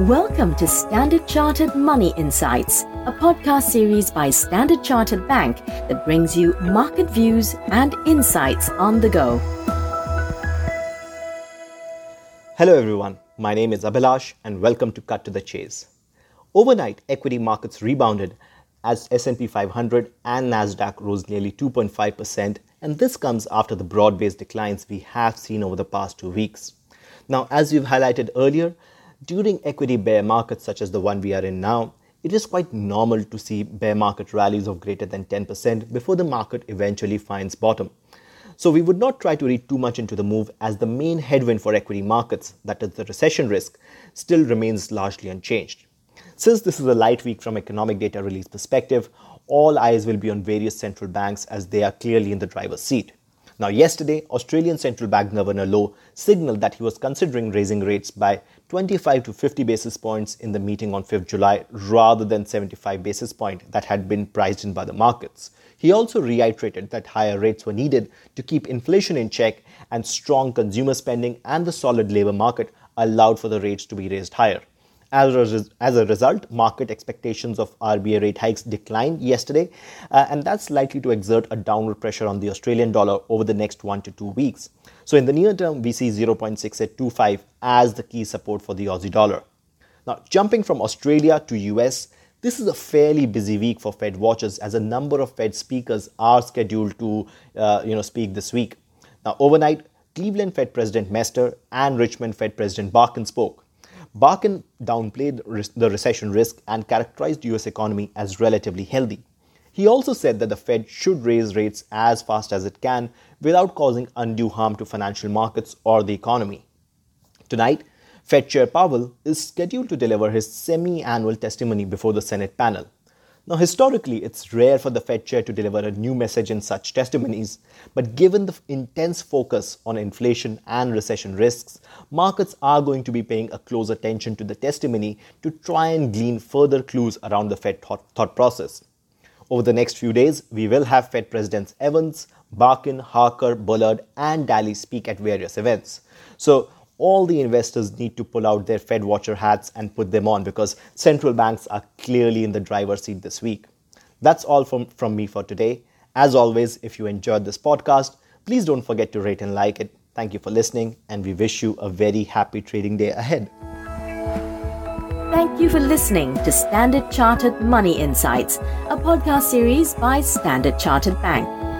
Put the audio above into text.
Welcome to Standard Chartered Money Insights, a podcast series by Standard Chartered Bank that brings you market views and insights on the go. Hello everyone, my name is Abhilash and welcome to Cut to the Chase. Overnight, equity markets rebounded as S&P 500 and Nasdaq rose nearly 2.5% and this comes after the broad-based declines we have seen over the past 2 weeks. Now, as we've highlighted earlier, during equity bear markets such as the one we are in now, it is quite normal to see bear market rallies of greater than 10% before the market eventually finds bottom. So we would not try to read too much into the move as the main headwind for equity markets, that is the recession risk, still remains largely unchanged. Since this is a light week from economic data release perspective, all eyes will be on various central banks as they are clearly in the driver's seat. Now, yesterday, Australian Central Bank Governor Lowe signaled that he was considering raising rates by 25 to 50 basis points in the meeting on 5th July rather than 75 basis point that had been priced in by the markets. He also reiterated that higher rates were needed to keep inflation in check and strong consumer spending and the solid labor market allowed for the rates to be raised higher. As a, as a result, market expectations of RBA rate hikes declined yesterday, uh, and that's likely to exert a downward pressure on the Australian dollar over the next one to two weeks. So, in the near term, we see 0.6825 as the key support for the Aussie dollar. Now, jumping from Australia to US, this is a fairly busy week for Fed watchers as a number of Fed speakers are scheduled to uh, you know, speak this week. Now, overnight, Cleveland Fed President Mester and Richmond Fed President Barkin spoke. Barkin downplayed the recession risk and characterized US economy as relatively healthy. He also said that the Fed should raise rates as fast as it can without causing undue harm to financial markets or the economy. Tonight, Fed Chair Powell is scheduled to deliver his semi annual testimony before the Senate panel. Now, historically, it's rare for the Fed chair to deliver a new message in such testimonies, but given the intense focus on inflation and recession risks, markets are going to be paying a close attention to the testimony to try and glean further clues around the Fed thought, thought process. Over the next few days, we will have Fed Presidents Evans, Barkin, Harker, Bullard, and Daly speak at various events. So, all the investors need to pull out their Fed watcher hats and put them on because central banks are clearly in the driver's seat this week. That's all from, from me for today. As always, if you enjoyed this podcast, please don't forget to rate and like it. Thank you for listening, and we wish you a very happy trading day ahead. Thank you for listening to Standard Chartered Money Insights, a podcast series by Standard Chartered Bank.